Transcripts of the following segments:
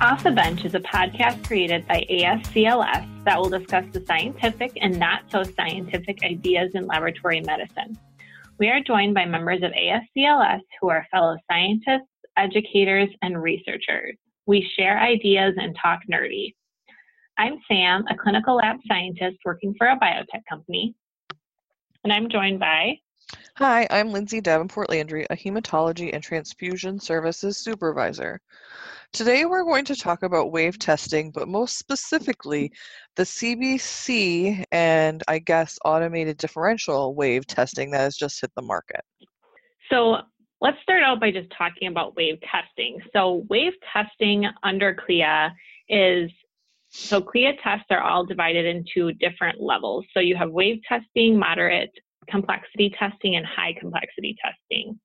Off the Bench is a podcast created by ASCLS that will discuss the scientific and not so scientific ideas in laboratory medicine. We are joined by members of ASCLS who are fellow scientists, educators, and researchers. We share ideas and talk nerdy. I'm Sam, a clinical lab scientist working for a biotech company. And I'm joined by. Hi, I'm Lindsay Davenport Landry, a hematology and transfusion services supervisor. Today we're going to talk about waived testing, but most specifically the CBC and I guess automated differential waived testing that has just hit the market. So let's start out by just talking about waived testing. So waived testing under CLIA is so CLIA tests are all divided into different levels. So you have waived testing, moderate complexity testing, and high complexity testing.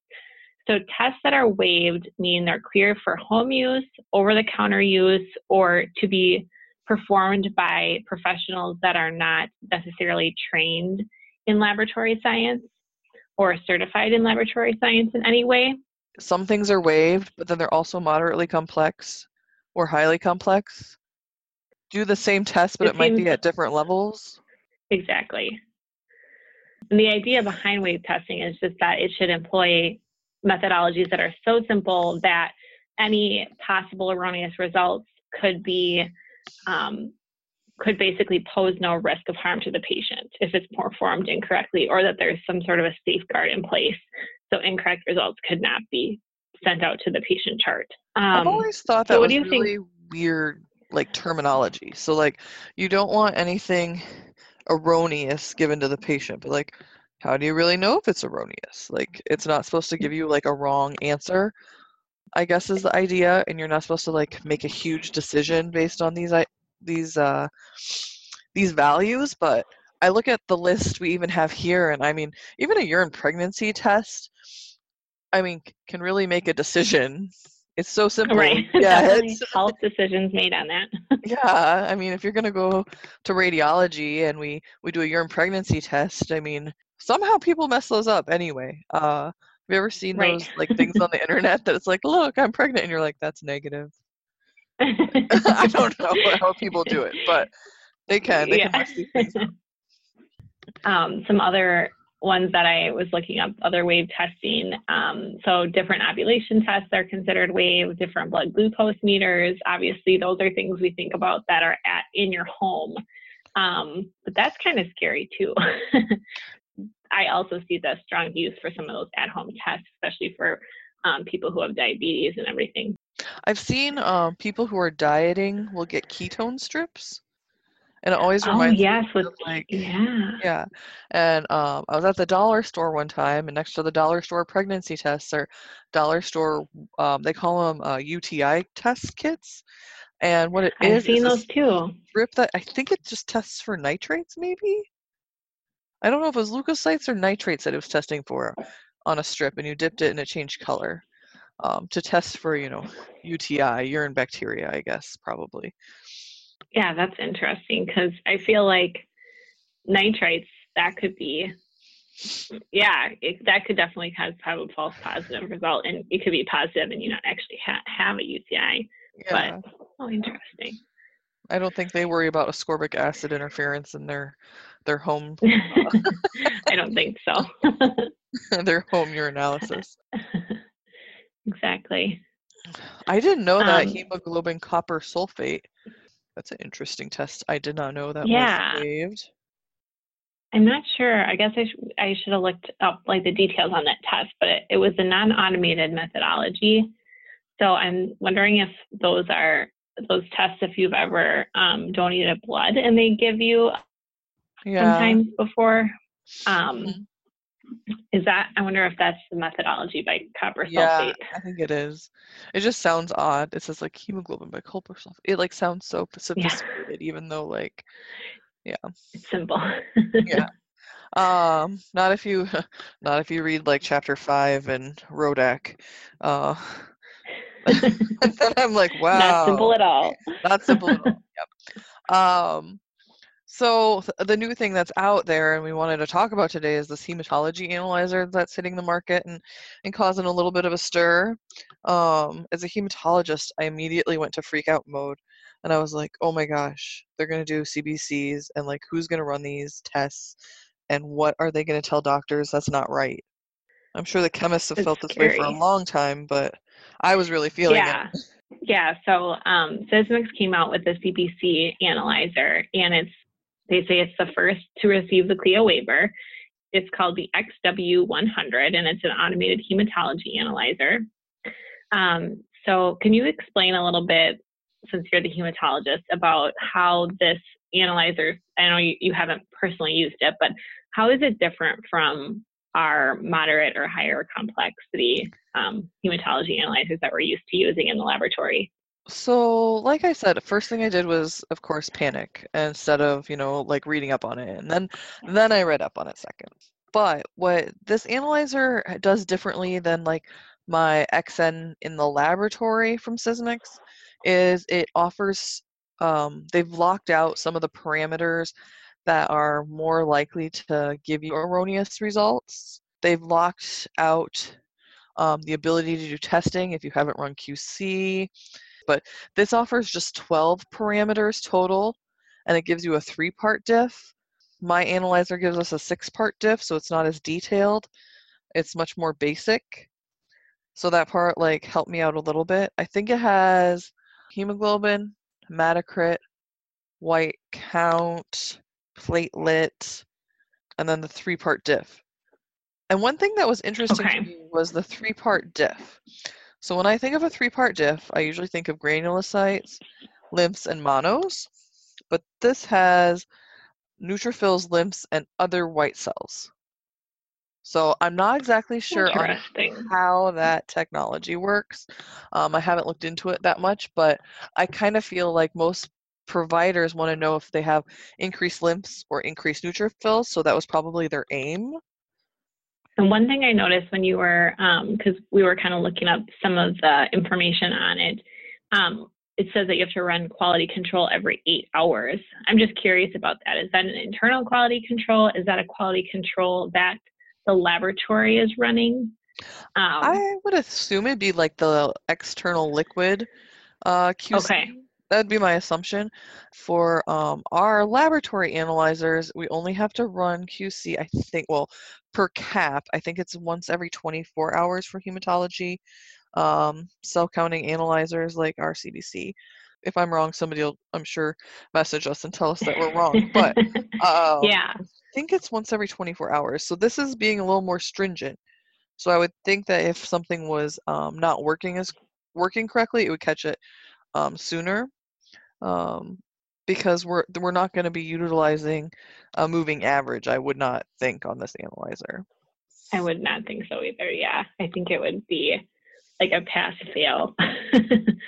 So tests that are waived mean they're clear for home use, over the counter use, or to be performed by professionals that are not necessarily trained in laboratory science or certified in laboratory science in any way. Some things are waived, but then they're also moderately complex or highly complex. Do the same test, but it, it might be at different levels. Exactly. And the idea behind waived testing is just that it should employ methodologies that are so simple that any possible erroneous results could be um, could basically pose no risk of harm to the patient if it's performed incorrectly or that there's some sort of a safeguard in place so incorrect results could not be sent out to the patient chart um, i've always thought that so was really think? weird like terminology so like you don't want anything erroneous given to the patient but like how do you really know if it's erroneous? Like, it's not supposed to give you like a wrong answer, I guess is the idea, and you're not supposed to like make a huge decision based on these these uh these values. But I look at the list we even have here, and I mean, even a urine pregnancy test, I mean, can really make a decision. It's so simple. Right. Yeah. health decisions made on that. yeah. I mean, if you're gonna go to radiology and we we do a urine pregnancy test, I mean, somehow people mess those up anyway. Uh, have you ever seen right. those like things on the internet that it's like, look, I'm pregnant, and you're like, that's negative. I don't know how people do it, but they can. They yeah. can mess these things up. Um, some other ones that I was looking up, other waived testing. Um, so different ovulation tests are considered waived, different blood glucose meters. Obviously, those are things we think about that are at in your home. Um, but that's kind of scary too. I also see the strong use for some of those at home tests, especially for um, people who have diabetes and everything. I've seen um, people who are dieting will get ketone strips. And it always oh, reminds oh, yes, me of like yeah. Yeah. And um, I was at the dollar store one time and next to the dollar store pregnancy tests or dollar store um, they call them uh, UTI test kits. And what it I've is, seen is those too. Strip that I think it just tests for nitrates maybe. I don't know if it was leukocytes or nitrates that it was testing for on a strip, and you dipped it and it changed color um, to test for, you know, UTI, urine bacteria, I guess, probably. Yeah, that's interesting because I feel like nitrates, that could be, yeah, it, that could definitely cause have a false positive result, and it could be positive and you not actually ha- have a UTI. Yeah. But, oh, interesting. I don't think they worry about ascorbic acid interference in their their home. I don't think so. their home urinalysis. exactly. I didn't know that um, hemoglobin copper sulfate. That's an interesting test. I did not know that yeah. was waived. I'm not sure. I guess I, sh- I should have looked up like the details on that test, but it, it was a non-automated methodology. So I'm wondering if those are those tests if you've ever um, donated blood and they give you yeah. sometimes before. Um, mm-hmm. Is that? I wonder if that's the methodology by copper yeah, sulfate. I think it is. It just sounds odd. It says like hemoglobin by copper sulfate. It like sounds so sophisticated, yeah. even though like, yeah, it's simple. yeah. Um, not if you, not if you read like chapter five in Rodak. Uh, then I'm like, wow, not simple at all. Not simple at all. Yep. Um, So the new thing that's out there and we wanted to talk about today is this hematology analyzer that's hitting the market and, and causing a little bit of a stir. Um, as a hematologist, I immediately went to freak out mode and I was like, oh my gosh, they're going to do CBCs and like who's going to run these tests and what are they going to tell doctors that's not right? I'm sure the chemists have it's felt this scary. way for a long time, but I was really feeling yeah. it. Yeah, so um, Sysmex came out with the CBC analyzer, and it's they say it's the first to receive the CLIA waiver. It's called the XW100, and it's an automated hematology analyzer. Um, so, can you explain a little bit, since you're the hematologist, about how this analyzer? I know you, you haven't personally used it, but how is it different from our moderate or higher complexity um, hematology analyzers that we're used to using in the laboratory? So, like I said, first thing I did was, of course, panic instead of, you know, like reading up on it. And then, then I read up on it second. But what this analyzer does differently than like my XN in the laboratory from Sysmex is it offers, um, they've locked out some of the parameters that are more likely to give you erroneous results. They've locked out um, the ability to do testing if you haven't run QC but this offers just 12 parameters total and it gives you a three part diff. My analyzer gives us a six part diff, so it's not as detailed. It's much more basic. So that part like helped me out a little bit. I think it has hemoglobin, hematocrit, white count, platelet, and then the three part diff. And one thing that was interesting okay. to me was the three part diff. So when I think of a three-part diff, I usually think of granulocytes, lymphs, and monos. But this has neutrophils, lymphs, and other white cells. So I'm not exactly sure on how that technology works. Um, I haven't looked into it that much, but I kind of feel like most providers want to know if they have increased lymphs or increased neutrophils. So that was probably their aim. And one thing I noticed when you were, because um, we were kind of looking up some of the information on it, um, it says that you have to run quality control every eight hours. I'm just curious about that. Is that an internal quality control? Is that a quality control that the laboratory is running? Um, I would assume it'd be like the external liquid uh, QC. Okay. That'd be my assumption. For um, our laboratory analyzers, we only have to run QC, I think, well, per CAP. I think it's once every 24 hours for hematology um, cell counting analyzers like our CBC. If I'm wrong, somebody will, I'm sure, message us and tell us that we're wrong. But um, yeah, I think it's once every 24 hours. So this is being a little more stringent. So I would think that if something was um, not working as working correctly, it would catch it um, sooner. Um, because we're we're not going to be utilizing a moving average. I would not think on this analyzer. I would not think so either. Yeah, I think it would be like a pass fail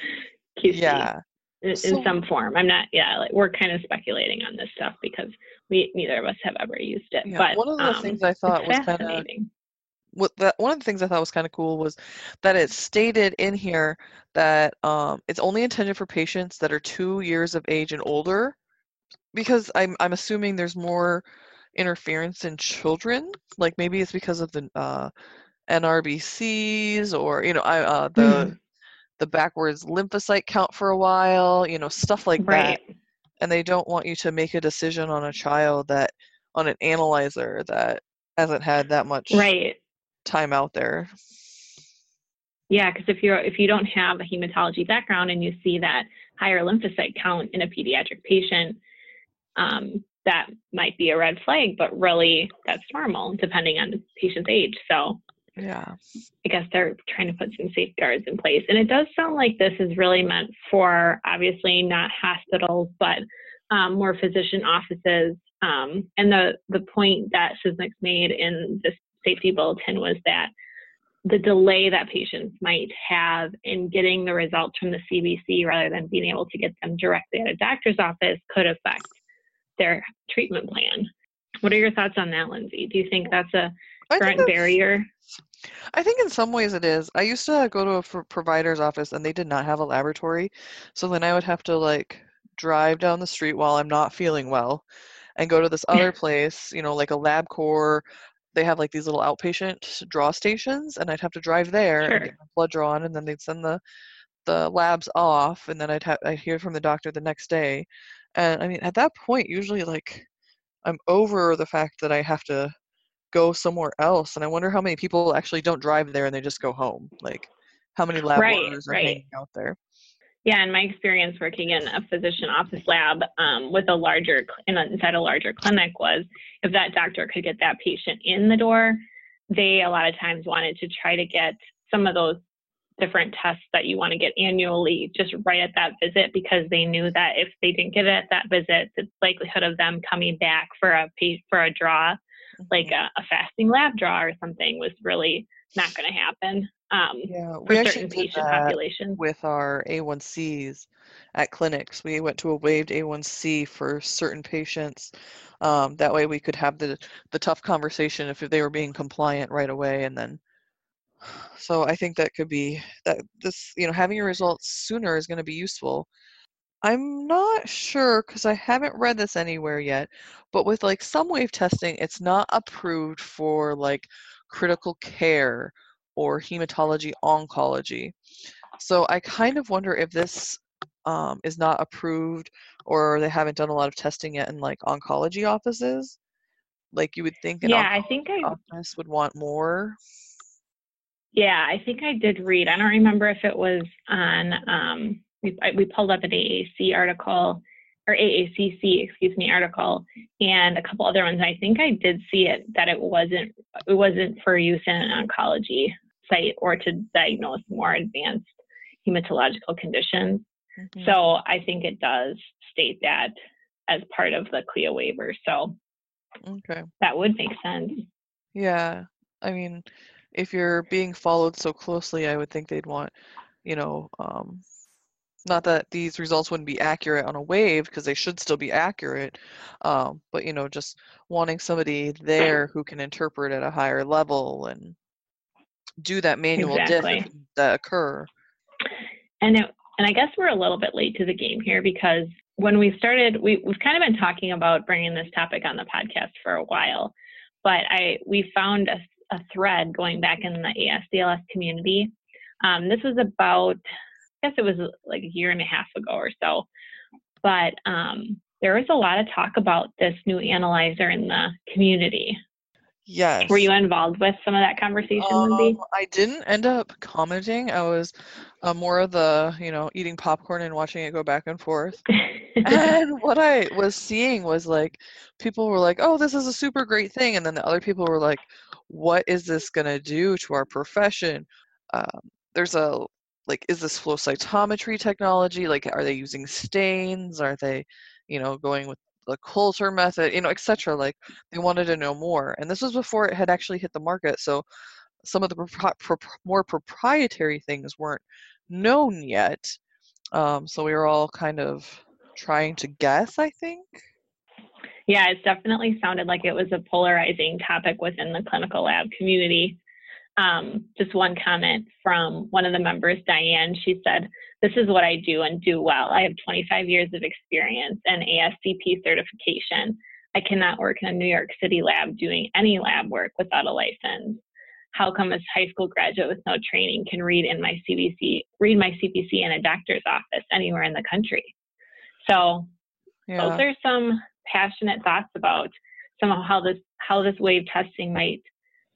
Yeah. In, so, in, some form. I'm not. Yeah, like we're kind of speculating on this stuff because we neither of us have ever used it. Yeah, but one of the um, things I thought was kind of what that one of the things I thought was kind of cool was that it stated in here that um, it's only intended for patients that are two years of age and older, because I'm I'm assuming there's more interference in children. Like maybe it's because of the uh, NRBCs or you know I uh, the mm. the backwards lymphocyte count for a while, you know stuff like right. that. And they don't want you to make a decision on a child that on an analyzer that hasn't had that much right time out there. Yeah, because if you're if you don't have a hematology background and you see that higher lymphocyte count in a pediatric patient, um, that might be a red flag, but really that's normal depending on the patient's age. So yeah, I guess they're trying to put some safeguards in place, and it does sound like this is really meant for obviously not hospitals, but um, more physician offices. Um, and the the point that Sysmex made in this safety bulletin was that the delay that patients might have in getting the results from the CBC rather than being able to get them directly at a doctor's office could affect their treatment plan. What are your thoughts on that, Lindsay? Do you think that's a current barrier? I think in some ways it is. I used to go to a provider's office and they did not have a laboratory. So then I would have to like drive down the street while I'm not feeling well and go to this other place, you know, like a LabCorp. They have like these little outpatient draw stations, and I'd have to drive there sure. and get my blood drawn, and then they'd send the the labs off, and then I'd have I'd hear from the doctor the next day. And I mean, at that point, usually like I'm over the fact that I have to go somewhere else, and I wonder how many people actually don't drive there and they just go home. Like, how many lab right, workers are right. hanging out there? Yeah, in my experience working in a physician office lab um, with a larger in a, inside a larger clinic was if that doctor could get that patient in the door, they a lot of times wanted to try to get some of those different tests that you want to get annually just right at that visit because they knew that if they didn't get it at that visit, the likelihood of them coming back for a for a draw, like mm-hmm. a, a fasting lab draw or something, was really not going to happen um, yeah, we actually did that with our A1Cs at clinics. We went to a waived A1C for certain patients. Um, that way, we could have the the tough conversation if they were being compliant right away, and then. So I think that could be that this you know having your results sooner is going to be useful. I'm not sure because I haven't read this anywhere yet, but with like some waived testing, it's not approved for like critical care or hematology oncology. So I kind of wonder if this um, is not approved or they haven't done a lot of testing yet in like oncology offices. Like you would think an yeah, I think I office would want more. Yeah, I think I did read. I don't remember if it was on. Um, we we pulled up an AAC article or AACC, excuse me, article and a couple other ones. I think I did see it that it wasn't it wasn't for use in an oncology site or to diagnose more advanced hematological conditions. Mm-hmm. So I think it does state that as part of the CLIA waiver. So okay. that would make sense. Yeah. I mean, if you're being followed so closely, I would think they'd want, you know, um, not that these results wouldn't be accurate on a waived because they should still be accurate, um, but you know, just wanting somebody there who can interpret at a higher level and do that manual exactly. diff that occur. And it, and I guess we're a little bit late to the game here because when we started, we, we've kind of been talking about bringing this topic on the podcast for a while, but I we found a, a thread going back in the ASCLS community. Um, this was about, guess it was like a year and a half ago or so, but um, there was a lot of talk about this new analyzer in the community. Yes. Were you involved with some of that conversation, um, Lindsay? I didn't end up commenting. I was uh, more of the, you know, eating popcorn and watching it go back and forth. and what I was seeing was like, people were like, oh, this is a super great thing. And then the other people were like, what is this going to do to our profession? Um, there's a, like, is this flow cytometry technology? Like, are they using stains? Are they, you know, going with the Coulter method, you know, etc. Like they wanted to know more, and this was before it had actually hit the market. So some of the more proprietary things weren't known yet. Um, so we were all kind of trying to guess, I think. Yeah, it definitely sounded like it was a polarizing topic within the clinical lab community. Um, just one comment from one of the members, Diane. She said, This is what I do and do well. I have 25 years of experience and ASCP certification. I cannot work in a New York City lab doing any lab work without a license. How come a high school graduate with no training can read in my CBC, read my CBC in a doctor's office anywhere in the country? So yeah. those are some passionate thoughts about some of how this how this waived testing might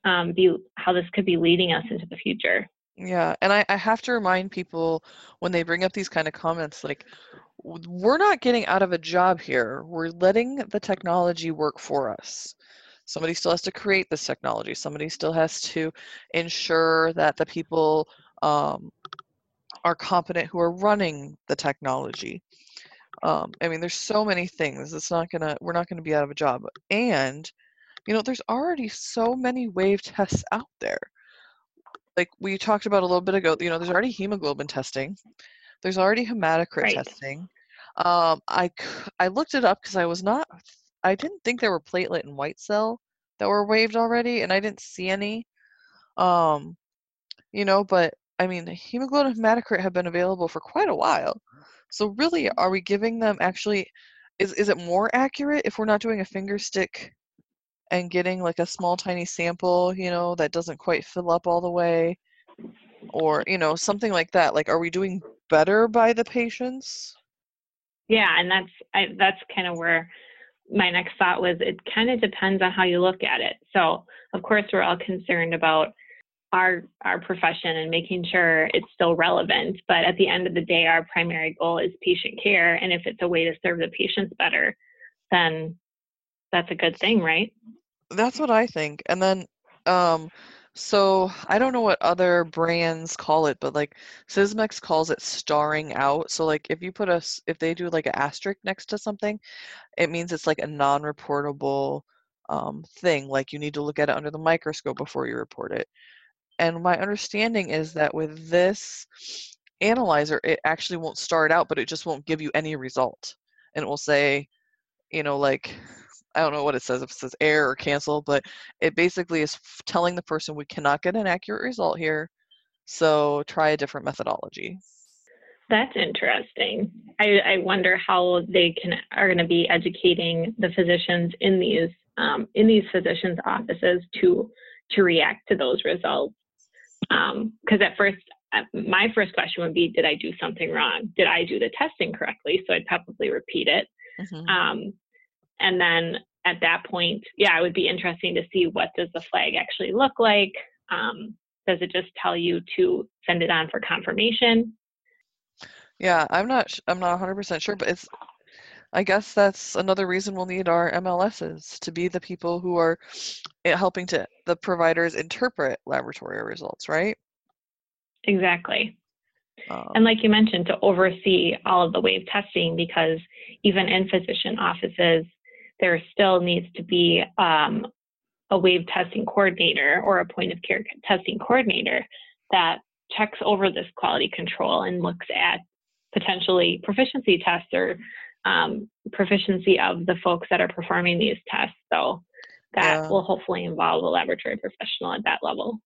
um, be how this could be leading us into the future. Yeah, and I, I have to remind people when they bring up these kind of comments, like we're not getting out of a job here. We're letting the technology work for us. Somebody still has to create this technology. Somebody still has to ensure that the people um, are competent who are running the technology. Um, I mean, there's so many things. It's not gonna. We're not gonna be out of a job. And you know, there's already so many waived tests out there. Like we talked about a little bit ago, you know, there's already hemoglobin testing. There's already hematocrit right. testing. Um, I, I looked it up because I was not, I didn't think there were platelet and white cell that were waived already, and I didn't see any. Um, you know, but I mean, hemoglobin and hematocrit have been available for quite a while. So really, are we giving them actually is is it more accurate if we're not doing a finger stick and getting like a small tiny sample, you know, that doesn't quite fill up all the way? Or, you know, something like that. Like are we doing better by the patients? Yeah, and that's I, that's kind of where my next thought was it kind of depends on how you look at it. So, of course, we're all concerned about our our profession and making sure it's still relevant, but at the end of the day our primary goal is patient care and if it's a way to serve the patients better, then that's a good thing, right? That's what I think. And then um so I don't know what other brands call it, but like Sysmex calls it starring out. So like if you put a if they do like an asterisk next to something, it means it's like a non-reportable um, thing. Like you need to look at it under the microscope before you report it. And my understanding is that with this analyzer, it actually won't start out, but it just won't give you any result. And it will say, you know, like I don't know what it says, if it says error or cancel, but it basically is telling the person we cannot get an accurate result here, so try a different methodology. That's interesting. I, I wonder how they can are going to be educating the physicians in these um, in these physicians' offices to to react to those results. Because um, at first, uh, my first question would be, did I do something wrong? Did I do the testing correctly? So I'd probably repeat it. Mm-hmm. Um, and then at that point, yeah, it would be interesting to see what does the flag actually look like. Um, does it just tell you to send it on for confirmation? Yeah, I'm not. I'm not 100% sure, but it's. I guess that's another reason we'll need our MLSs to be the people who are eh, helping to the providers interpret laboratory results, right? Exactly. Um, and like you mentioned, to oversee all of the waived testing, because even in physician offices, there still needs to be um, a waived testing coordinator or a point of care testing coordinator that checks over this quality control and looks at potentially proficiency tests or um, proficiency of the folks that are performing these tests. So that yeah. will hopefully involve a laboratory professional at that level.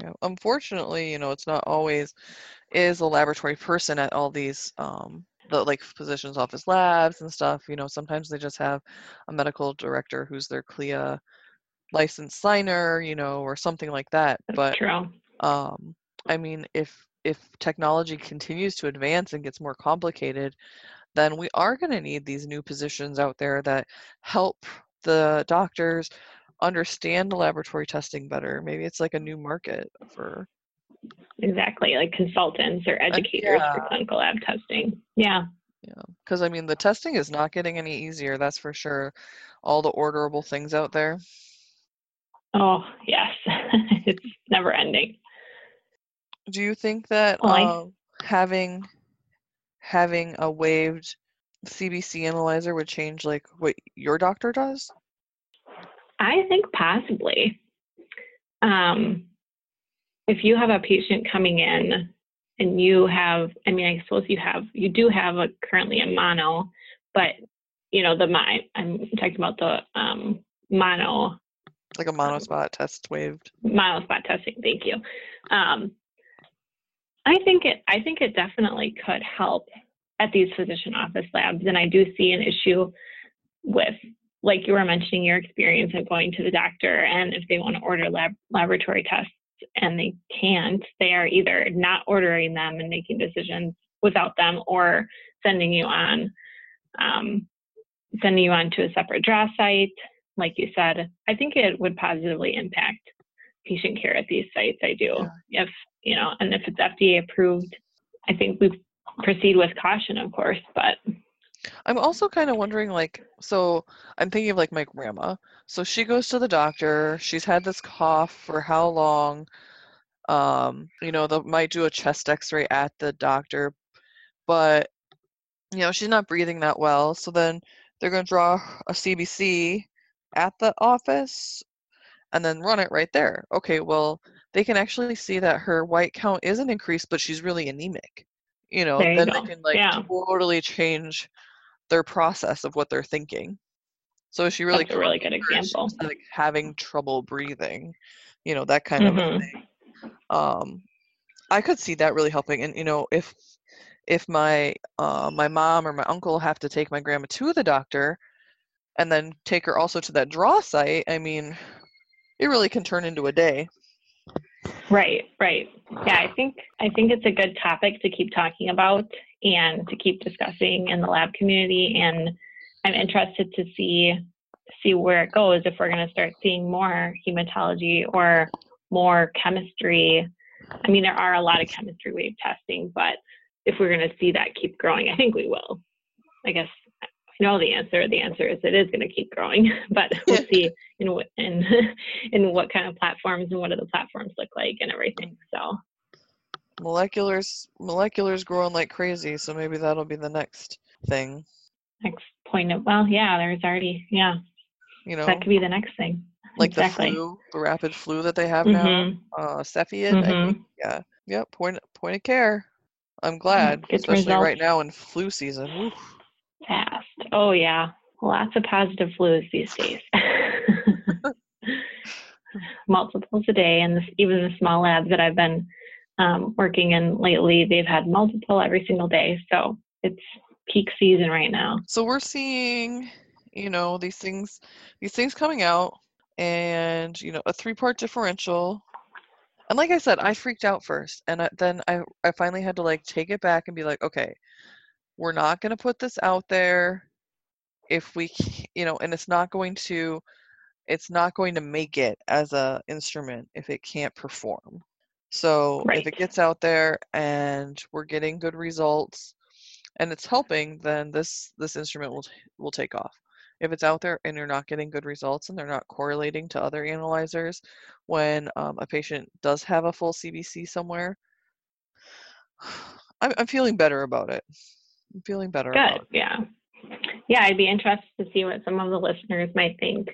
Yeah. Unfortunately, you know, it's not always is a laboratory person at all these um, the like physician's office labs and stuff. You know, sometimes they just have a medical director who's their CLIA license signer, you know, or something like that. That's but true. um, I mean, if if technology continues to advance and gets more complicated, then we are going to need these new positions out there that help the doctors understand the laboratory testing better. Maybe it's like a new market for exactly like consultants or educators uh, yeah. for clinical lab testing. Yeah. Yeah, because I mean, the testing is not getting any easier, that's for sure. All the orderable things out there. Oh, yes. it's never ending. Do you think that well, uh, having having a waived CBC analyzer would change like what your doctor does? I think possibly. Um, if you have a patient coming in and you have, I mean, I suppose you have, you do have a currently a mono, but you know, the my, I'm talking about the um, mono. Like a monospot um, test waived. Mono spot testing. Thank you. Um, I think it, I think it definitely could help at these physician office labs, and I do see an issue with like you were mentioning your experience of going to the doctor and if they want to order lab laboratory tests and they can't, they are either not ordering them and making decisions without them or sending you on um, sending you on to a separate draw site. Like you said, I think it would positively impact patient care at these sites. I do. Yeah. If you know, and if it's FDA approved, I think we proceed with caution, of course, but I'm also kind of wondering, like, so I'm thinking of like my grandma. So she goes to the doctor. She's had this cough for how long? Um, you know, they might do a chest X-ray at the doctor, but you know she's not breathing that well. So then they're going to draw a CBC at the office and then run it right there. Okay, well they can actually see that her white count isn't increased, but she's really anemic. You know, you then go. they can like yeah. totally change their process of what they're thinking. So she really That's a really good example. Like having trouble breathing, you know, that kind mm-hmm. of thing. Um, I could see that really helping. And you know, if if my uh, my mom or my uncle have to take my grandma to the doctor and then take her also to that draw site, I mean, it really can turn into a day. Right, right. Yeah, I think I think it's a good topic to keep talking about and to keep discussing in the lab community and I'm interested to see see where it goes if we're going to start seeing more hematology or more chemistry. I mean, there are a lot of chemistry waived testing, but if we're going to see that keep growing, I think we will. I guess I know the answer. The answer is it is going to keep growing, but we'll see in what in in what kind of platforms and what do the platforms look like and everything. So molecular's molecular's growing like crazy, so maybe that'll be the next thing. Next point of well, yeah, there's already yeah. You know that could be the next thing. Like exactly. the flu, the rapid flu that they have mm-hmm. now, uh, Cepheid. Mm-hmm. yeah, yeah. Point point of care. I'm glad, Good especially results. right now in flu season. Oof. Fast. Oh yeah, lots of positive flus these days. Multiples a day, and this, even the small labs that I've been um, working in lately, they've had multiple every single day. So it's peak season right now. So we're seeing, you know, these things, these things coming out, and you know, a three-part differential and like I said, I freaked out first, and then I I finally had to like take it back and be like, okay, we're not going to put this out there if we, you know, and it's not going to, it's not going to make it as a instrument if it can't perform. So right. if it gets out there and we're getting good results, and it's helping, then this this instrument will will take off if it's out there and you're not getting good results and they're not correlating to other analyzers when um, a patient does have a full CBC somewhere, I'm, I'm feeling better about it. I'm feeling better. Good, yeah. Yeah, I'd be interested to see what some of the listeners might think.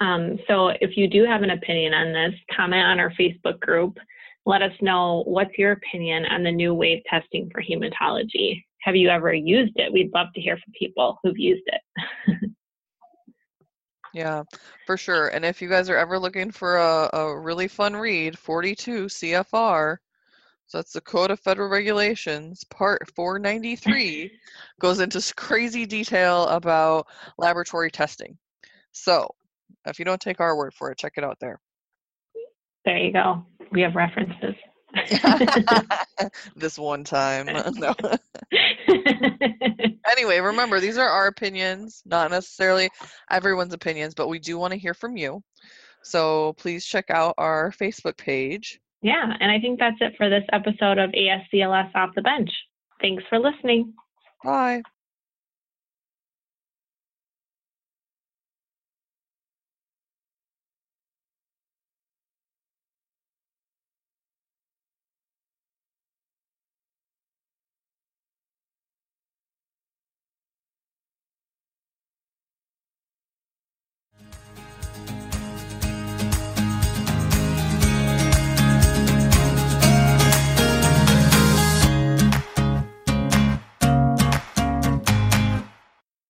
Um, so if you do have an opinion on this, comment on our Facebook group. Let us know what's your opinion on the new waived testing for hematology. Have you ever used it? We'd love to hear from people who've used it. Yeah, for sure. And if you guys are ever looking for a, a really fun read, 42 CFR, so that's the Code of Federal Regulations, Part 493, goes into crazy detail about laboratory testing. So if you don't take our word for it, check it out there. There you go. We have references. this one time. No. anyway, remember these are our opinions, not necessarily everyone's opinions, but we do want to hear from you. So please check out our Facebook page. Yeah, and I think that's it for this episode of ASCLS Off the Bench. Thanks for listening. Bye.